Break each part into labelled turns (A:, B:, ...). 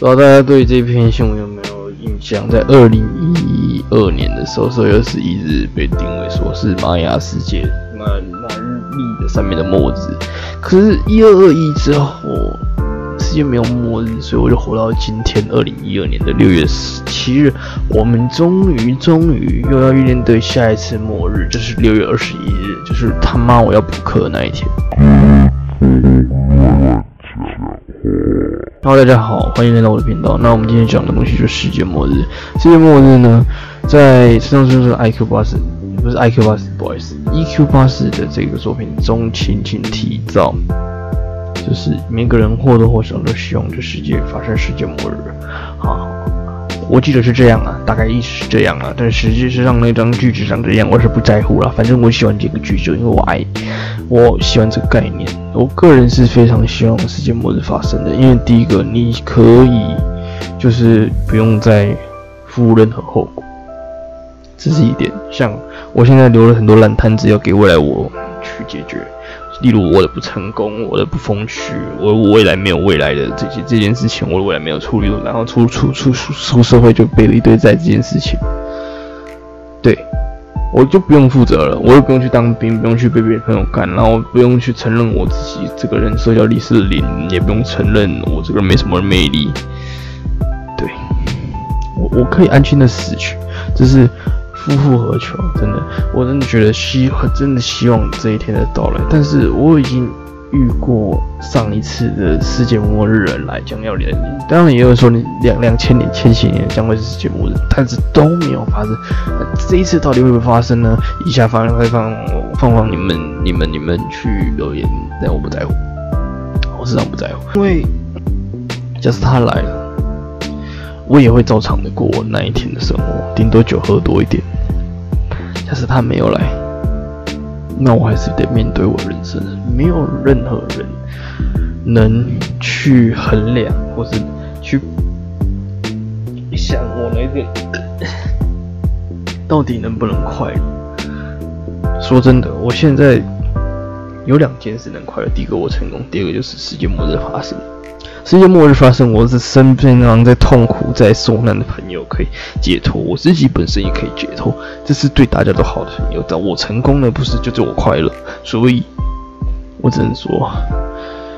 A: 不知道大家对这篇新闻有没有印象？在二零一二年的时候，十月二十一日被定为说是玛雅世界玛玛日历的上面的末日。可是，一二二一之后，世界没有末日，所以我就活到今天，二零一二年的六月十七日，我们终于终于又要面对下一次末日，就是六月二十一日，就是他妈我要补课的那一天。Hello，大家好，欢迎来到我的频道。那我们今天讲的东西就是世界末日。世界末日呢，在上次是 IQ 八四，不是 IQ 八四，不好意思，EQ 八四的这个作品中，轻轻提到，就是每个人或多或少都希望这世界发生世界末日。好，我记得是这样啊，大概意思是这样啊，但实际是上那张句子长这样，我是不在乎了。反正我喜欢这个句子，因为我爱，我喜欢这个概念。我个人是非常希望世界末日发生的，因为第一个，你可以就是不用再负任何后果，这是一点。像我现在留了很多烂摊子要给未来我去解决，例如我的不成功，我的不风趣，我我未来没有未来的这些这件事情，我的未来没有处理，然后出出出出出社会就背了一堆债这件事情，对。我就不用负责了，我也不用去当兵，不用去被别的朋友干，然后不用去承认我自己这个人社交力是零，也不用承认我这个人没什么魅力。对，我我可以安心的死去，这是夫复何求？真的，我真的觉得希，真的希望这一天的到来，但是我已经。遇过上一次的世界末日人来将要来临，当然也有说你两两千年、千禧年将会是世界末日，但是都没有发生。这一次到底会不会发生呢？以下放放放放你们、你们、你们去留言，但我不在乎，我实上不在乎，因为假使他来了，我也会照常的过我那一天的生活，顶多酒喝多一点。假使他没有来。那我还是得面对我人生，没有任何人能去衡量，或是去想我那个到底能不能快乐。说真的，我现在有两件事能快乐：第一个我成功，第二个就是世界末日发生。世界末日发生，我是身边让在痛苦、在受难的朋友可以解脱，我自己本身也可以解脱，这是对大家都好的。有但我成功了，不是就对我快乐，所以我只能说，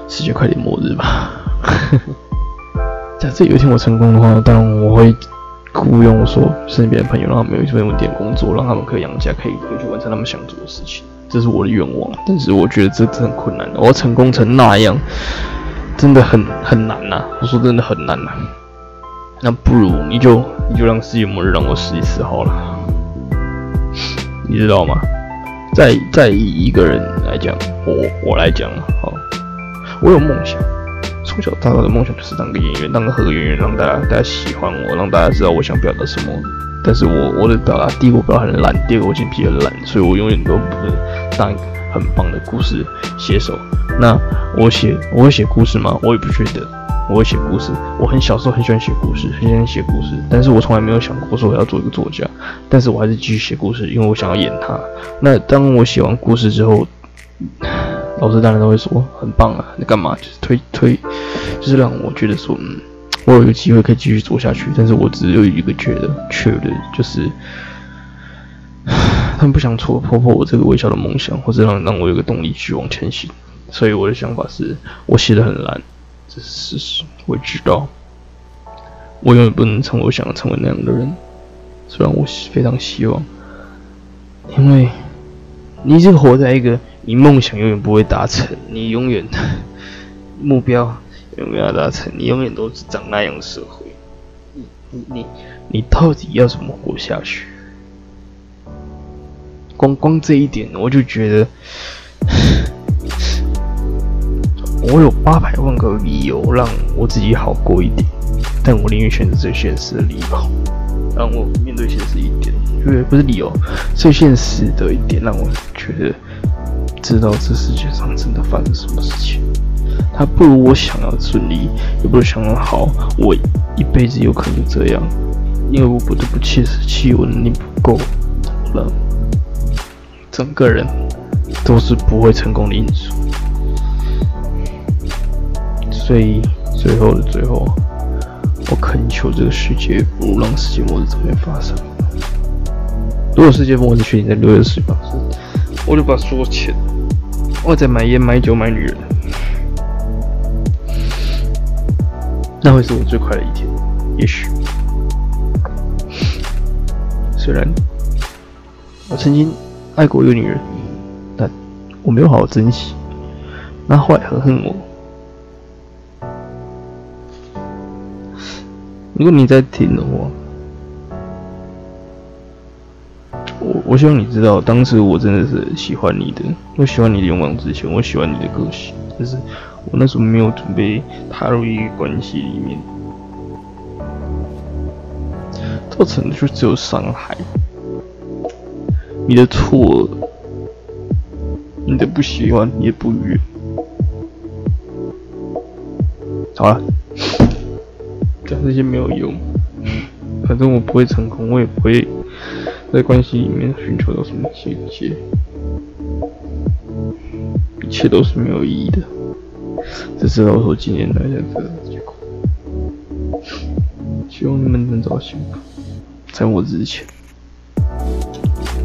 A: 世界快点末日吧。假设有一天我成功的话，当然我会雇佣说身边的朋友，让他们有一份稳定工作，让他们可以养家，可以可以去完成他们想做的事情，这是我的愿望。但是我觉得这很困难，我要成功成那样。真的很很难呐！我说真的很难呐。那不如你就你就让世界末日让我试一次好了，你知道吗？在在意一个人来讲，我我来讲，好，我有梦想，从小到大的梦想就是当个演员，当个合格演员，让大家大家喜欢我，让大家知道我想表达什么。但是我我的表达，第一个我表达很烂，第二个我脸皮很烂，所以我永远都不会当一个很棒的故事写手。那我写我会写故事吗？我也不觉得我会写故事。我很小时候很喜欢写故事，很喜欢写故事，但是我从来没有想过说我要做一个作家。但是我还是继续写故事，因为我想要演他。那当我写完故事之后，老师当然都会说很棒啊，你干嘛？就是推推，就是让我觉得说，嗯，我有一个机会可以继续做下去。但是我只有一个觉得缺的，就是 他们不想戳破破我这个微小的梦想，或者让让我有个动力去往前行。所以我的想法是，我写的很烂，这是事实。我知道，我永远不能成为我想要成为那样的人。虽然我非常希望，因为你一直活在一个你梦想永远不会达成，你永远 目标永远要达成，你永远都是长那样的社会。你你你到底要怎么活下去？光光这一点，我就觉得。我有八百万个理由让我自己好过一点，但我宁愿选择最现实的理由，让我面对现实一点。因为不是理由，最现实的一点让我觉得，知道这世界上真的发生什么事情。它不如我想要的顺利，也不如想要好，我一辈子有可能这样，因为我不得不切实际，我能力不够，了？整个人都是不会成功的因素。所以最后的最后，我恳求这个世界不让世界末日早点发生。如果世界末日确定在六月十八日，我就把所有钱，我再买烟、买酒、买女人，那会是我最快的一天。也许，虽然我曾经爱过一个女人，但我没有好好珍惜，那后来很恨我。如果你在听的话，我我希望你知道，当时我真的是喜欢你的，我喜欢你的勇往直前，我喜欢你的个性，但是我那时候没有准备踏入一个关系里面，造成的就只有伤害。你的错，你的不喜欢，你的不悦，好了。讲这些没有用，反正我不会成功，我也不会在关系里面寻求到什么结界，一切都是没有意义的。只知道说今年来的这个结果，希望你们能找到幸福，在我之前。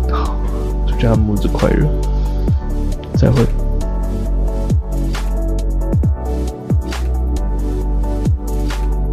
A: 好，祝大家母子快乐，再会。